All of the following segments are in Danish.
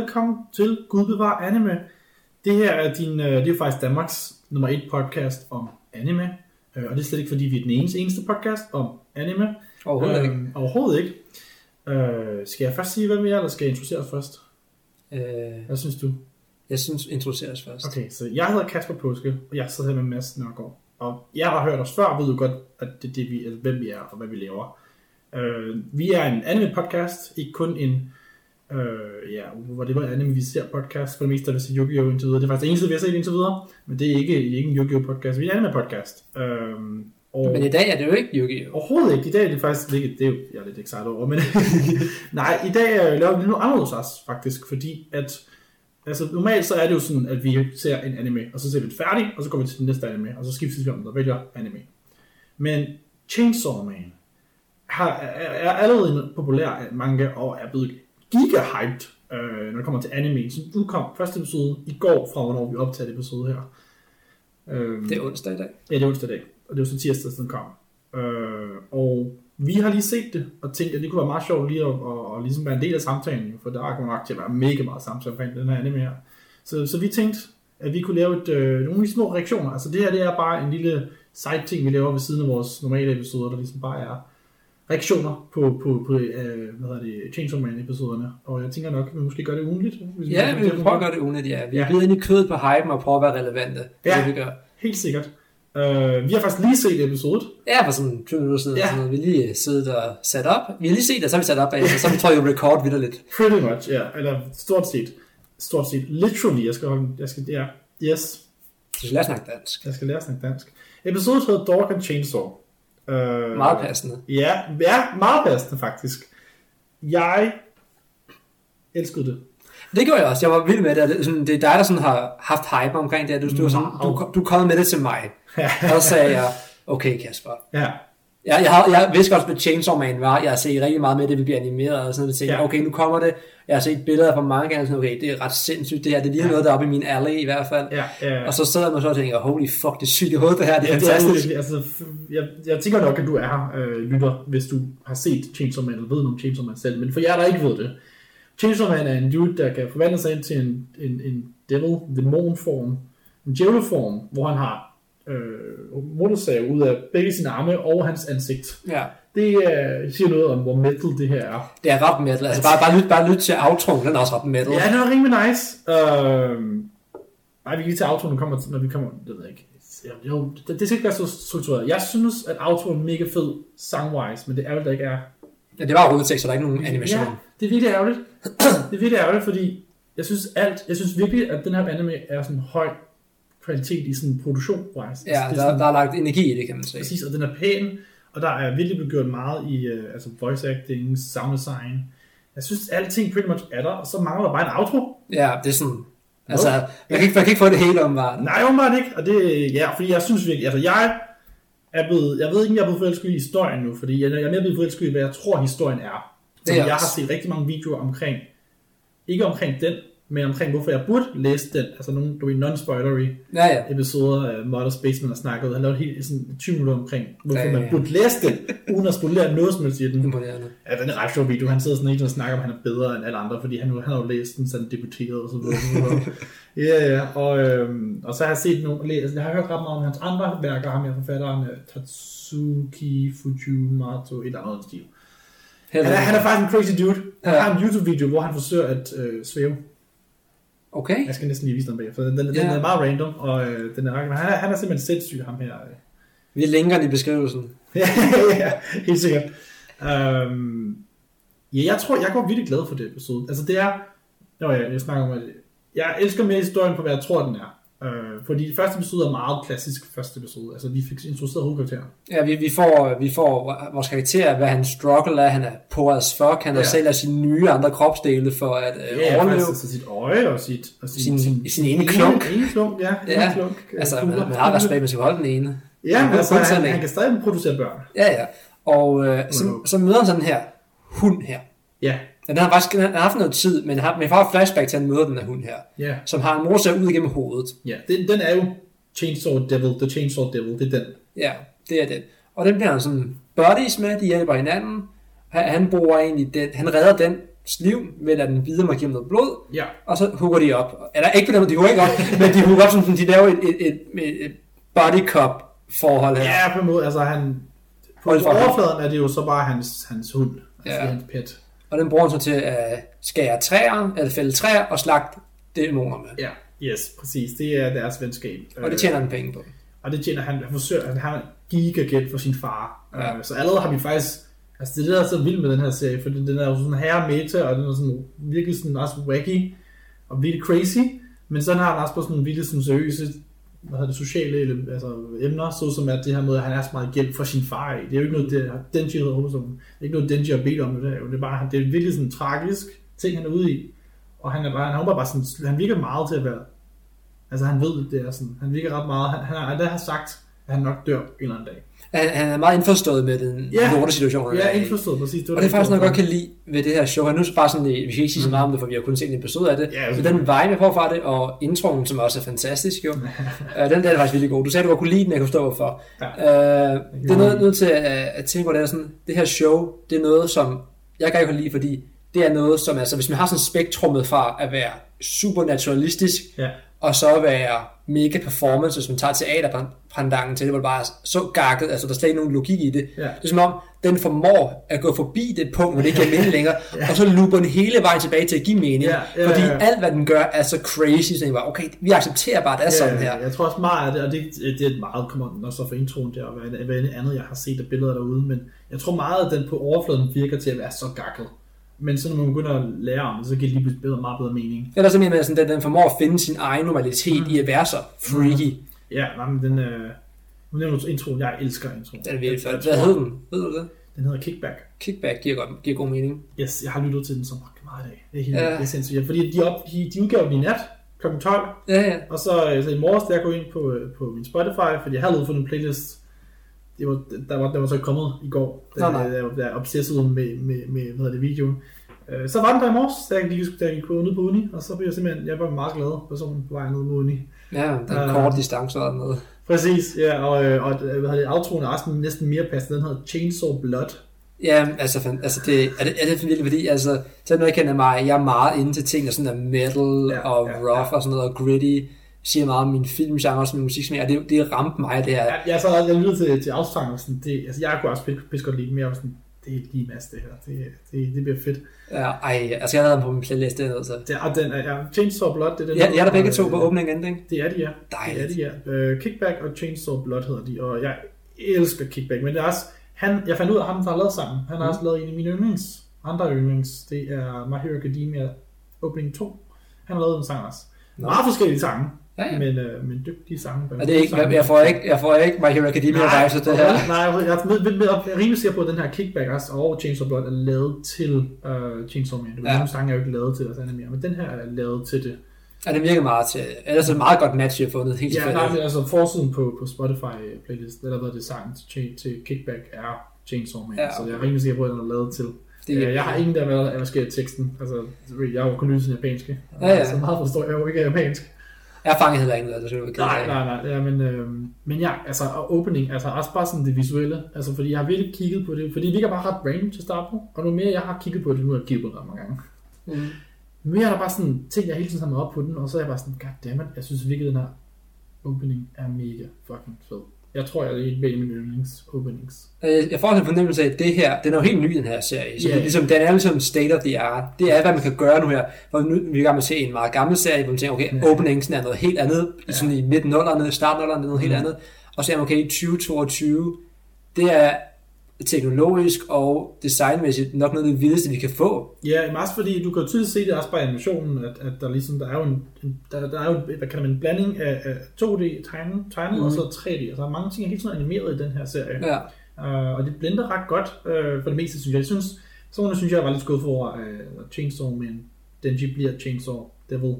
velkommen til Gud bevar anime. Det her er din, øh, det er faktisk Danmarks nummer et podcast om anime. Øh, Og det er slet ikke fordi, vi er den eneste, eneste podcast om anime. Overhovedet ikke. Øhm, Overhovedet ikke. Øh, skal jeg først sige, hvem vi er, eller skal jeg introducere os først? Øh, Hvad synes du? jeg synes, introduceres først. Okay, så jeg hedder Kasper Påske, og jeg sidder her med Mads Nørgaard. Og jeg har hørt os før, ved du godt, at det er det, vi, altså, hvem vi er og hvad vi laver. Øh, vi er en anime-podcast, ikke kun en, øh, ja, hvor det var anime, vi ser podcast, for det meste, der vil sige Yu-Gi-Oh! indtil videre. Det er faktisk det eneste, vi har set indtil videre, men det er ikke, ikke en Yu-Gi-Oh! podcast, vi er en anime-podcast. Øh, og Men i dag er det jo ikke Yu-Gi-Oh! Overhovedet ikke. I dag er det faktisk ikke, det er jo, jeg er lidt excited over, men nej, i dag laver vi noget anderledes også, faktisk, fordi at, altså normalt så er det jo sådan, at vi ser en anime, og så ser vi det færdigt, og så går vi til den næste anime, og så skifter vi om, der vælger anime. Men Chainsaw Man har, er, er allerede en populær manga, og er blevet giga-hyped, øh, når det kommer til anime, som udkom første episode i går, fra hvornår vi optager episode her. Øh, Det er onsdag i dag. Ja, det er onsdag i dag, og det var så tirsdag, den kom. Øh, og vi har lige set det, og tænkt, at det kunne være meget sjovt lige at, at, at ligesom være en del af samtalen, for der kommer nok til at være mega meget samtale omkring den her anime her. Så, så vi tænkte, at vi kunne lave et, øh, nogle af små reaktioner. Altså det her, det er bare en lille side ting, vi laver ved siden af vores normale episoder, der ligesom bare er reaktioner på, på, på øh, hvad hedder det, Chainsaw Man episoderne. Og jeg tænker nok, at vi måske gør det ugenligt. Hvis Ja, vi få vil det prøve at gøre det ugenligt, ja. Vi er Ja. blevet ind i kødet på hypen og prøve at være relevante. Det Ja. det, vi gør. Helt sikkert. Øh, vi har faktisk lige set episodet. Ja, for sådan 20 minutter siden. Ja. Sådan noget. Vi lige siddet og sat op. Vi har lige set det, så har vi sat op bagefter. Så har vi jeg record videre lidt. Pretty much, ja. Eller stort set. Stort set. Literally. Jeg skal, jeg skal, ja. Yes. Så lad os snakke dansk. Jeg skal lære at snakke dansk. Episoden hedder Dog and Chainsaw. Uh, Meget passende. Ja, ja, meget passende faktisk. Jeg elskede det. Det gjorde jeg også. Jeg var vild med det. Det er sådan- Det er dig, der sådan har haft hype omkring det. Du, du, var sådan, du, du kom med det til mig. Og så sagde jeg, okay Kasper. Ja, Jeg, jeg, har, jeg vidste godt, hvad Chainsaw Man var. Jeg har set rigtig meget med det, vi bliver animeret og sådan noget. Jeg tænkte, Ja. okay, nu kommer det. Jeg har set billeder fra mange gange, sådan, okay, det er ret sindssygt det her. Det er lige Ja. noget, der er oppe i min alley i hvert fald. ja, ja. Og så sidder man så og tænker, holy fuck, det er sygt i hovedet det her, det er Ja, det er fantastisk. altså, jeg, jeg tænker nok, at du er her, øh, lytter, hvis du har set Chainsaw Man, eller ved noget om Chainsaw Man selv, men for jer, der ikke ved det, Chainsaw Man er en dude, der kan forvandle sig ind til en, en, en devil, dæmonform, en djævleform, hvor han har øh, motorsav ud af begge sine arme og hans ansigt. Ja, Det øh, siger noget om, hvor metal det her er. det er ret metal. Altså bare, bare, lyt, bare lyt til outroen, den er også ret metal. Ja, det var rimelig nice. Øh, nej, vi kan lige til autoen, når, vi kommer, når vi kommer, det ved jeg ikke. Ja, Jo, det, det skal ikke være så struktureret. Jeg synes, at autoen er mega fed songwise, men det er ærgerligt, der ikke er. Ja, det var rulletekst, så der er ikke nogen animation. Ja, det er virkelig ærgerligt. det er virkelig ærgerligt, fordi jeg synes alt, jeg synes virkelig, at den her anime er sådan høj kvalitet i sådan produktion wise. Ja, er der, sådan, der er lagt energi i det, kan man sige. Præcis, og den er pæn, og der er virkelig blevet gjort meget i uh, altså voice acting, sound design. Jeg synes, alting pretty much er der, og så mangler der bare en outro. Ja, det er sådan... Altså, man kan ikke, man kan ikke få det hele om verden. Nej, åbenbart ikke, og det, ja, fordi jeg synes virkelig, altså jeg er blevet, jeg ved ikke, om jeg er blevet forelsket i historien nu, fordi jeg, jeg er mere blevet forelsket i, hvad jeg tror, historien er. Det er jeg har set rigtig mange videoer omkring, ikke omkring den, men omkring, hvorfor jeg burde læse den, altså nogle, du ved, non-spoilery Ja, ja. episoder af Modern Spaceman har snakket, han lavede helt sådan 20 minutter omkring, hvorfor Ja, ja, man ja. burde læse den, uden at spolere noget som helst i den. Imponerende. Ja, den er ret sjov video. Han sidder sådan ikke og snakker om, han er bedre end alle andre, fordi han, han har jo læst den, så han debuteret og så videre. ja, ja. Og, øhm, og så har jeg set nogle, altså, jeg har hørt ret meget om hans andre værker, ham her forfatteren, øh, Tatsuki Fujimoto, et eller andet stil. Han er, han er faktisk en crazy dude. Han Ja. har en YouTube-video, hvor han forsøger at øh, svæve. Okay. Jeg skal næsten lige vise den bag, for den, den, den Ja. er meget random, og øh, den er, han, er, han er simpelthen sindssyg, ham her. øh. Vi linker den i beskrivelsen. ja, ja, helt sikkert. Um, ja, jeg tror, jeg går virkelig glad for det episode. Altså det er, nå ja, jeg snakker om, at jeg elsker mere historien på, hvad jeg tror, den er. Uh, fordi det første episode er meget klassisk første episode. Altså vi fik introduceret hovedkarakteren. Ja, vi, vi, får, vi får vores karakter, hvad han struggle er. Han er poor as fuck. Han Ja. ja. sælger sine nye andre kropsdele for at øh, overleve. faktisk, altså sit øje og sit... Og Sin- sin ene klunk. Ene klunk, ja. Ja, ene klunk. øh, Altså, man, kugler. man har været tilbage med at holde den ene. Ja, men altså, han, han kan stadig producere børn. Ja, ja. Og øh, så, så møder han sådan her hund her. Ja, Den har faktisk den har haft noget tid, men har, får et flashback til, at han møder den her hund her, ja. som har en morsav ud igennem hovedet. Ja, den, den er jo Chainsaw Devil, The Chainsaw Devil, det er den. Ja, det er den. Og den bliver han sådan buddies med, de hjælper hinanden. Han, han bruger egentlig den, han redder den liv, ved at den videre mig gennem noget blod, Ja. og så hugger de op. Eller ikke på måde, de hugger ikke op, men de hugger op, som de laver et, et, et, et, body cup forhold her. Ja, på en måde, altså han... På overfladen er det jo så bare hans, hans hund, altså Ja. hans pet. Og den bruger han så til at skære træer, eller fælde træer og slagte dæmoner med. Ja, yes, præcis. Det er deres venskab. Og det tjener han penge på. Og det tjener han, han forsøger, han har en gigagæld for sin far. Ja. Ja. Så allerede har vi faktisk, altså det er det, der er så vildt med den her serie, for den er jo sådan herre meta, og den er sådan virkelig sådan også wacky, og virkelig crazy, men så har den også på sådan virkelig sådan seriøse, hvad hedder det, sociale ele- altså, emner, så som at det her med, at han er så meget gæld for sin far. Det er jo ikke noget, det, Denji hedder hovedpersonen. Det er ikke noget, Denji har bedt om det, der. det er bare, det er virkelig sådan en tragisk ting, han er ude i. Og han er bare, han, er bare sådan, han virker meget til at være Altså han ved, det er sådan. Han virker ret meget. Han, han, har, han har sagt, at han nok dør en eller anden dag. Han, han er meget indforstået med den Ja. lorte situation. han Ja, i. indforstået præcis. Det Og det er faktisk noget, jeg godt kan lide ved det her show. Og nu er det bare sådan, vi kan ikke sige så meget om det, for vi har kun set en episode af det. Ja, Men den vibe, jeg får fra det, og introen, som også er fantastisk jo. øh, den der er faktisk virkelig god. Du sagde, du godt kunne lide den, jeg kunne stå for. Ja. Øh, det er noget, noget til at, at tænke på, det er sådan, det her show, det er noget, som jeg kan godt lide, fordi det er noget, som altså, hvis man har sådan spektrummet fra at være supernaturalistisk, Ja. og så være mega performance, hvis man tager teaterpandangen til det, hvor det bare er så gakket, altså der er slet ikke nogen logik i det. Ja. Det er som om, den formår at gå forbi det punkt, hvor det ikke giver mening længere, og så looper den hele vejen tilbage til at give mening. Ja, ja, fordi ja, ja. alt, hvad den gør, er så crazy, så jeg bare, okay, vi accepterer bare, at det er sådan her. Jeg tror også meget af det, og det, det er meget kommer også for introen der, og hvad, hvad andet jeg har set af billeder derude, men jeg tror meget, at den på overfladen virker til at være så gakket. Men så når man begynder at lære om det, så giver det lige pludselig bedre, meget bedre mening. Eller så mener sådan, at den formår at finde sin egen normalitet Mm. i at være så freaky. Ja, nej, men den, øh, nu nævner du introen, jeg elsker introen. Den er virkelig flot. Hvad hed den? Ved du det? Den hedder Kickback. Kickback giver, godt, giver god mening. Yes, jeg har lyttet til den så meget i dag. Det er helt Ja. det er sindssygt. Fordi de, op, de, de udgav den i nat kl. 12, Ja, ja. Og så, øh, så i morges, jeg går ind på, øh, på min Spotify, fordi jeg havde lavet fundet en playlist, det var, der, var, der var så kommet i går, da Nå, nej. jeg, jeg obsessed med, med, med, hvad hedder det, videoen. Øh, Så var den der i morges, da jeg gik, da jeg gik ud på uni, og så blev jeg simpelthen, jeg var meget glad personen på vej ned mod uni. Ja, den Øh. korte distance og noget. Præcis, ja, og, øh, og hvad hedder det, outroen er også næsten mere passende, den hedder Chainsaw Blood. Ja, altså, altså det, er, det, er det virkelig fordi, altså, til noget jeg kender mig, jeg er meget inde til ting, der sådan er metal Ja, og ja, rough og sådan noget, og gritty, siger meget om min filmgenre, også min musiksmag, og det, det ramte mig, det her. Jeg, jeg, så, jeg lyttede til, til afsangen, og sådan, det, altså jeg kunne også pisse godt lide jeg var sådan, det er lige masse det her, det, det, det bliver fedt. Ja, ej, altså jeg havde den på min playlist, det så. Det, og den er, ja, Chainsaw Blood, det er den. Ja, jeg er der begge øh, to på opening ending. Det er de, ja. Dejligt. Det er de, ja. Uh, Kickback og Chainsaw Blood hedder de, og jeg elsker Kickback, men det er også, han, jeg fandt ud af ham, der har lavet sangen. Han har Mm. også lavet en af mine yndlings, andre yndlings, det er My Hero Academia Opening 2. Han har lavet en sang også. Nå. Meget forskellige sange, Ja, ja. men, uh, men dygtige sange. Og det er ikke, jeg, jeg, får ikke, jeg får ikke My Hero Academia Nej, vibes af det her. Nej, jeg, jeg, med, jeg er rimelig sikker på, at den her Kickback også, og Chainsaw Blood er lavet til uh, Chainsaw Man. Ja. Nogle sange er jo ikke lavet til deres animere, men den her er lavet til det. Ja, det virker meget til, ellers er det et meget godt match, jeg har fundet, helt Ja, nej, altså forsiden på, på Spotify playlist, eller hvad det sang til, til Kickback er Chainsaw Man, Ja, okay. så jeg er rimelig sikker på, at den er lavet til. Det Det, er- jeg har ingen, der været at skære teksten. Altså, jeg har jo kun lyttet til japanske. Ja, ja. Så meget forstår jeg jo ikke af japansk. Jeg fanger heller ikke noget af det, det var Nej, nej, nej. Ja, men, øhm, men ja, altså, og opening, altså også bare sådan det visuelle. Altså, fordi jeg har virkelig kigget på det, fordi det virker bare ret random til at starte på. Og nu mere jeg har kigget på det, nu har jeg kigget på det ret mange gange. Mm. Mere er der bare sådan ting, jeg hele tiden har med op på den, og så er jeg bare sådan, goddammit, jeg synes virkelig, den her opening er mega fucking fed. Jeg tror, jeg er en af mine yndlings openings. Øh, Jeg får også en fornemmelse af, at det her, den er jo helt ny, den her serie. Så yeah. ligesom, den er ligesom state of the art. Det er, hvad man kan gøre nu her. For nu vi er i gang med at se en meget gammel serie, hvor man tænker, okay, Ja. openingsen er noget helt andet. Ja. Sådan i midten 0'erne, starten 0'erne, noget helt Mm. andet. Og så er man, okay, 2022, det er teknologisk og designmæssigt nok noget af det vildeste, vi kan få. Ja, men også fordi du kan tydeligt se det også bare animationen, at, at der ligesom, der er jo en, der, der er jo, hvad kalder man, en blanding af, af 2D tegnet, tegnet Mhm. mm. og så 3D. Altså, der er mange ting, der er helt sådan animeret i den her serie. Ja. Uh, og det blender ret godt uh, for det meste, synes jeg. Jeg synes, sådan synes jeg var lidt skuffet over uh, Chainsaw Man. Denji bliver Chainsaw Devil.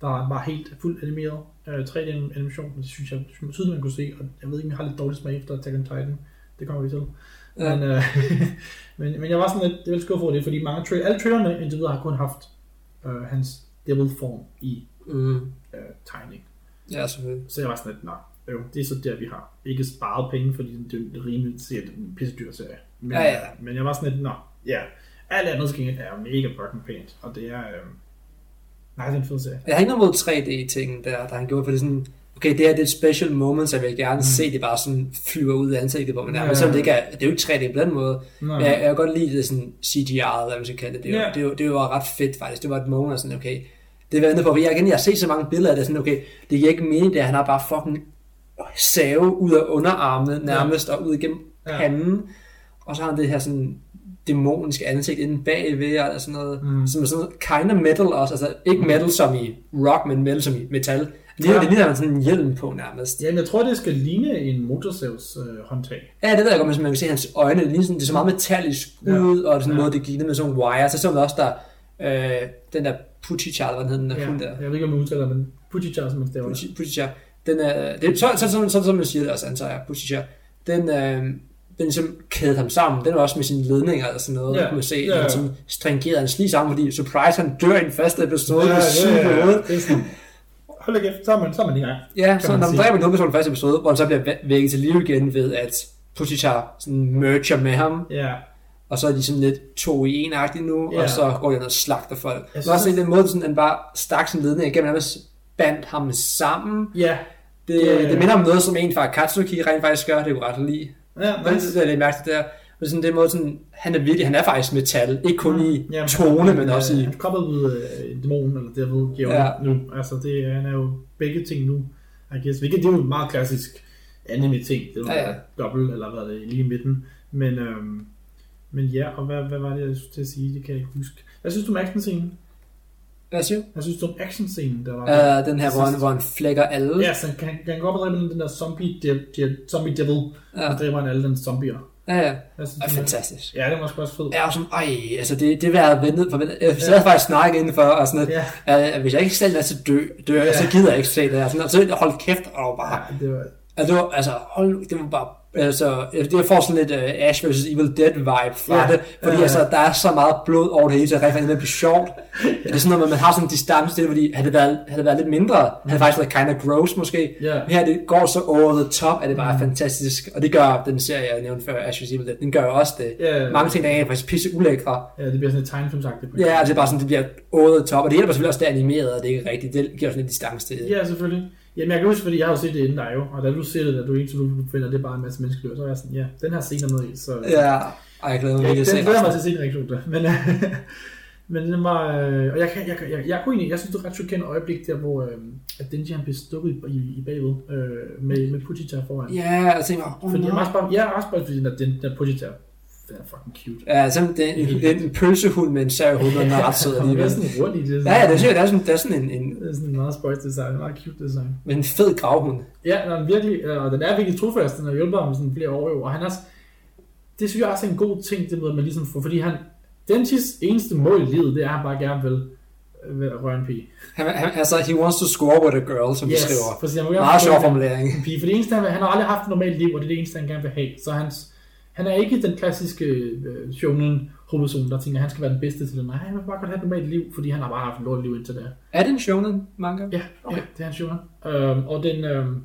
Der var helt fuldt animeret uh, 3D-animation, det synes jeg tydeligt, man kunne se. Og jeg ved ikke, om jeg har lidt dårlig smag efter Attack on Titan. Det kommer vi til. Ja. Men, øh, men, men jeg var sådan lidt, lidt skuffet over det, fordi mange tra- alle trailerne indtil videre har kun haft øh, hans devil-form i Mm. øh, tegning. Ja, selvfølgelig. Så jeg var sådan lidt, nej, jo, det er så der, vi har ikke sparet penge, fordi det er rimeligt se, at det er en pissedyr serie. Men, Ja, ja. men jeg var sådan lidt, nå, ja. Alt andet skal er mega fucking pænt, og det er... Øh, nej, det er en fed serie. Jeg har ikke noget mod 3D-ting, der, der han gjorde, for det sådan, okay, det her det er et special moment, så jeg vil gerne mm. se det bare sådan flyver ud af ansigtet på mig der. Ja. Men selvom det ikke er, det er jo ikke 3D på den måde. Nej. Men jeg, jeg kan godt lide det sådan CGI, eller hvad man skal kalde det. Det, er Ja. det, jo- det var ret fedt faktisk. Det var et moment, sådan, okay, det var andet på, jeg, igen, jeg har set så mange billeder af det, sådan, okay, det giver ikke mening, det han har bare fucking save ud af underarmene nærmest, og ud igennem Ja. panden. Og så har han det her sådan dæmoniske ansigt inde bagved, og sådan noget, Mm. mm. som er sådan kind of metal også, altså ikke metal som i rock, men metal som i metal. Det Ja. det ligner man sådan en hjelm på nærmest. Jamen, jeg tror, det skal ligne en motorsavs øh, håndtag. Ja, det ved jeg godt, men man kan se hans øjne, det, sådan, det er så meget metallisk Ja. ud, og sådan Ja. noget, det gik med sådan wires. Så så man også der, øh, den der Puchicha, eller hvad den hed, den der Ja, hund der. jeg ved ikke, om jeg udtaler, men Puchicha, som man staver. Puchi- Puchicha. Den er, det, så, så, så, så, så, man siger det også, antager jeg, Puchicha. Den, øh, den ligesom kædede ham sammen. Den var også med sine ledninger og sådan noget. Ja, Ja, kunne man se, ja, ja. ja. som stringerede hans lige sammen, fordi surprise, han dør i den første episode. Ja, det er ja, super ja, ja, ja. Det er sådan, hold da kæft, så er man, så er man i gang. Ja, så når man sige. dræber en hovedperson i første episode, hvor han så bliver væ- vækket til live igen ved, at Puchicha sådan merger med ham, Ja, og så er de sådan lidt to i en nu, Ja. og så går de og slagter folk. Jeg synes, også at- den måde, sådan, han bare stak sin ledning igennem, nærmest bandt ham sammen. ja, Det, Ja, ja. det minder om noget, som en fra Katsuki rent faktisk gør, det er jo ret lige. ja, Det nice. synes jeg er lidt mærkeligt der. Men sådan, det er måde, sådan, han er virkelig, han er faktisk metal, ikke kun i Ja, men tone, han- men også i... Han er kommet ud af en dæmon, eller derved djævlen Ja. ja. nu. Altså, det, er- han er jo begge ting nu, I guess. Hvilket det er jo meget klassisk anime-ting. Det er Ja, ja, dobbelt, eller hvad er det, lige i midten. Men, øhm, men ja, og hvad, hvad var det, jeg skulle til at sige? Det kan jeg ikke huske. Hvad synes du om action-scenen? Hvad siger Hvad synes du om action-scenen, der var? uh, Den her, hvor han, hvor han flækker alle. Ja, så han kan, kan han gå op og dræbe den der zombie, de, de, zombie devil, ja. ja, og dræber han alle den zombier. ja. ja. Jeg synes, Det er fantastisk. Ja, det var sgu også fedt. Jeg er jo sådan, ej, altså det, det vil jeg have ventet på. Jeg sad faktisk snakke indenfor, og sådan, at, Ja, at hvis jeg ikke selv er så dø, dør, Ja. ja. så gider jeg ikke se det her. Sådan, og så hold kæft, og bare, ja, det var... altså, det var, altså, hold det var bare, altså, det jeg får sådan lidt uh, Ash vs. Evil Dead vibe fra Ja. ja. det, fordi Ja. altså, der er så meget blod over det hele, så det er rigtig med at blive sjovt. ja. Det er sådan noget, man har sådan en distance til fordi havde det været, havde det været lidt mindre, havde det faktisk været kind of gross måske. Ja. Men her det går så over the top, at det bare er Mm. fantastisk, og det gør den serie, jeg nævnte før, Ash vs. Evil Dead, den gør også det. Ja, Mange ting, der er faktisk pisse ulækre, Ja, det bliver sådan et tegnefilmsagtigt. Ja, altså det er bare sådan, det bliver over the top, og det hjælper selvfølgelig også, det er animeret, og det er ikke rigtigt. Det giver sådan lidt distance til det. Ja, selvfølgelig. Jamen, jeg kan huske, fordi jeg har jo set det inden dig jo, og da du ser det, da du eneste du finder, det er bare en masse mennesker, så er jeg sådan, ja, den her scene er med i, så... Ja, ej, jeg glæder mig jeg, virkelig den at se glæder mig til at se den reaktion der. Men, men den var, øh, og jeg, kan, jeg, kan- jeg, jeg, kunne egentlig, jeg synes, det er ret chokerende øjeblik der, hvor øh, at Denji han bliver stukket i, i, bagved øh, med, med Puchita foran. Ja, jeg tænker oh, fordi jeg no. jeg er også bare, fordi den, der- den der Puchita, den er fucking cute. Ja, sådan, det, er en, det er en pølsehund med en sær hund, og den er ret sød Og den er alligevel. sådan rundt i det. Ja, ja, det er, det er sådan, det er sådan en, en, det er sådan en meget spøjs design, en meget cute design. med en fed gravhund. Ja, den er virkelig, og den er virkelig trofast, den har hjulpet ham sådan flere år og han er, det synes jeg også er en god ting, det med, at man ligesom får, fordi han, Denchis eneste mål i livet, det er, at han bare gerne vil, øh, vil røre en pige. Han, han, altså, he wants to score with a girl, som yes. vi skriver. præcis, han Meget sjov formulering. en pige, for det eneste, han, han har aldrig haft et normalt liv, og det er det eneste, han gerne vil have, så hans, han er ikke den klassiske øh, shonen hovedperson, der tænker, at han skal være den bedste til det. Nej, han vil bare godt have et normalt liv, fordi han har bare haft et lort liv indtil det. Er det en shonen manga? Ja, okay. ja det er en shonen. Øhm, og den... Øhm,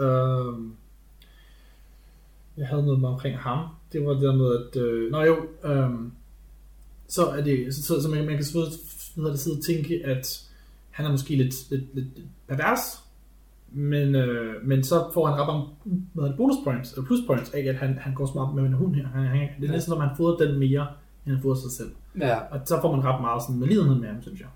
øhm, jeg havde noget med omkring ham. Det var det der med, at... Øh, nå jo, øhm, så er det... Så, så, så man, man kan selvfølgelig sidde og tænke, at han er måske lidt, lidt, lidt pervers, men, øh, men så får han ret hvad det, bonus points, eller plus points, af at han, han går smart med en hund her. Han, han, det er næsten, som om han fodrer den mere, end han fodrer sig selv. Ja. Og så får man ret meget sådan, med lidenhed med ham, synes jeg.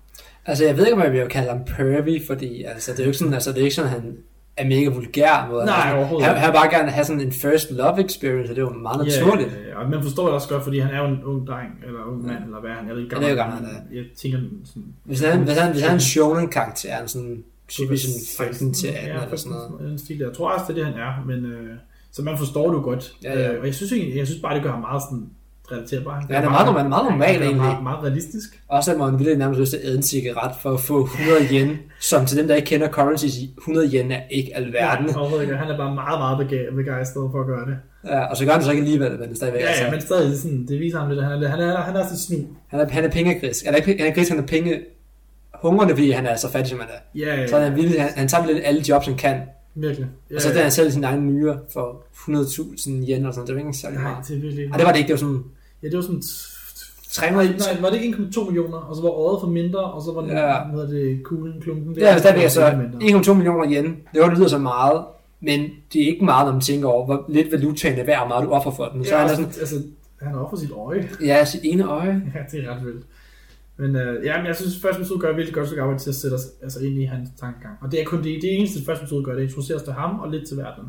Altså, jeg ved ikke, om jeg vil kalde ham pervy, fordi altså, det er jo ikke sådan, altså, det er ikke sådan, at han er mega vulgær. Måde. Nej, altså, overhovedet han, han bare gerne have sådan en first love experience, og det er jo meget naturligt. Ja, ja, ja, man forstår det også godt, fordi han er jo en ung dreng, eller ung mand, eller hvad er han, jeg ved ikke Han er jo gammel, er. Jeg tænker sådan... Hvis han, hvis han, hvis han er en shonen-karakter, er sådan typisk en 15 til 18 ja, eller sådan noget. En stil, jeg tror også, det er det, han er, men øh, så man forstår det jo godt. Ja, ja. Øh, og jeg synes, egentlig, jeg synes bare, det gør ham meget sådan relaterbar. Ja, han er meget normal- meget normal han er egentlig. Meget, meget realistisk. Også at man ville nærmest lyst til at æde en cigaret for at få 100 yen, som til dem, der ikke kender currencies, 100 yen er ikke alverden. Ja, overhovedet ikke. han er bare meget, meget begejstret for at gøre det. Ja, og så gør han det så ikke alligevel, men stadigvæk. Ja, altså, ja, men stadig sådan, det viser ham lidt, at han er, han er, han er så snu. han, er, han er pengegris. Han er ikke han er gris, han er penge hungrende, fordi han er så fattig, som han er. Ja, ja, Så han, er villig, han, han tager lidt alle jobs, han kan. virkelig. Ja, Og så der han selv sin egen nyre for 100.000 yen eller sådan. Det var ikke særlig meget. det er virkelig Nej, det var det ikke. Det var sådan Ja, det var sådan 300, Nej, var det ikke 1,2 millioner, og så var året for mindre, og så var den, Ja. hvad det, kuglen, klumpen. det er stadigvæk altså mindre. 1,2 millioner yen. Det var det lyder så meget, men det er ikke meget, når man tænker over, hvor lidt valutaen er værd, og meget du offer for den. Så ja, han er altså, sådan, altså, han har sit øje. ja, sit ene øje. Ja, det er ret vildt. Men øh, ja, men jeg synes, at første episode gør et virkelig godt stykke arbejde til at sætte os altså, ind i hans tankegang. Og det er kun det, det eneste, første episode gør, det er at introducere os til ham og lidt til verden.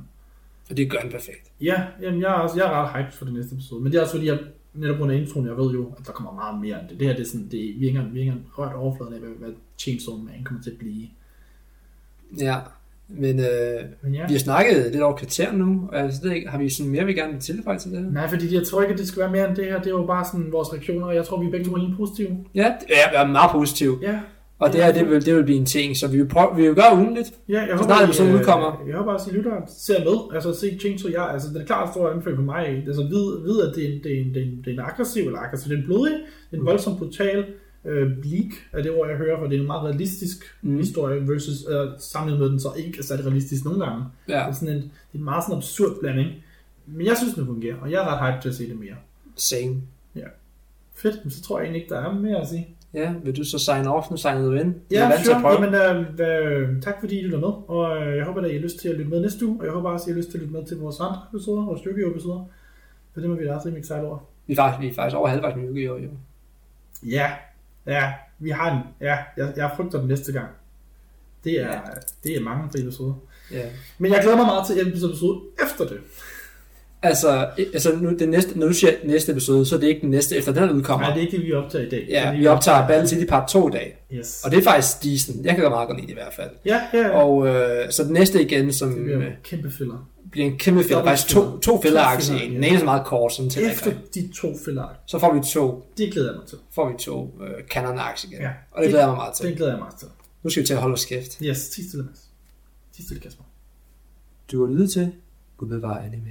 Og det gør han perfekt. Ja, jamen, jeg er, også, jeg er ret hyped for det næste episode. Men det er også fordi, jeg netop under introen, jeg ved jo, at der kommer meget mere end det. Det her, det er sådan, det vi har ikke engang- vi har ikke engang rørt overfladen af, hvad, hvad Chainsaw Man kommer til at blive. Ja, men øh, Men ja. vi har snakket lidt over kvarter nu, og altså, det har vi sådan mere, vi gerne vil tilføje til det her? Nej, fordi jeg tror ikke, at det skal være mere end det her. Det er jo bare sådan vores reaktioner, og jeg tror, vi er begge to er lige positive. Ja, jeg er meget positiv. Ja, Og det her, det vil, det vil blive en ting, så vi vil, prøve, vi vil gøre ugenligt. Ja, jeg Så snart episoden øh, udkommer. Jeg håber også, at I lytter ser med. Altså se Chainsaw, ja, altså det er klart stor anbefaling for mig. Altså vid, vid at det er, en, det, er en, det, er en, det er en aggressiv, eller aggressiv, det er en blodig, det er en Mm. voldsom brutal, øh, bleak er det ord, jeg hører, for det er en meget realistisk Mm. historie, versus øh, sammenlignet med den så ikke er særlig realistisk nogle gange. Ja, Det er sådan en, det er en meget sådan absurd blanding. Men jeg synes, den fungerer, og jeg er ret hyped til at se det mere. same. Fedt, men så tror jeg egentlig ikke, der er mere at sige. Ja, vil du så sign off? Ind. Jeg er Ja, sure. Jamen, øh, øh, tak fordi I lytter med, og øh, jeg håber, at I har lyst til at lytte med næste uge, og jeg håber også, at I har lyst til at lytte med til vores andre episoder, vores Yu-Gi-Oh! episoder, for det må vi da også rimelig excited over. Vi er faktisk, vi er faktisk over halvvejs med Yu-Gi-Oh! Jo. Ja, ja, vi har en, ja, jeg, jeg frygter den næste gang. Det er, Ja. det er mange frie episoder. Ja. Men jeg glæder mig meget til episode episode efter det. Altså, altså nu, det næste, når du siger næste episode, så er det ikke den næste, efter den her udkommer. Nej, det er ikke det, vi optager i dag. Ja, vi optager Battle City Part 2 i dag. Yes. Og det er faktisk decent. Jeg kan godt meget godt lide det i hvert fald. Ja, ja, ja. Og øh, så den næste igen, som det bliver kæmpe filler. Bliver en kæmpe filler. Dobbelt Faktisk to, to filler To aktier i filler, en. Den ene er meget kort, sådan til Efter de to filler, Så får vi to, det glæder jeg mig til. får vi to øh, canon aktier igen. Ja. Og det glæder jeg mig meget til. Den glæder jeg mig til. Nu skal vi til at holde os kæft. Yes, tig stille, Mads. Tig stille, Kasper. Du har lyttet til Gud bevare anime.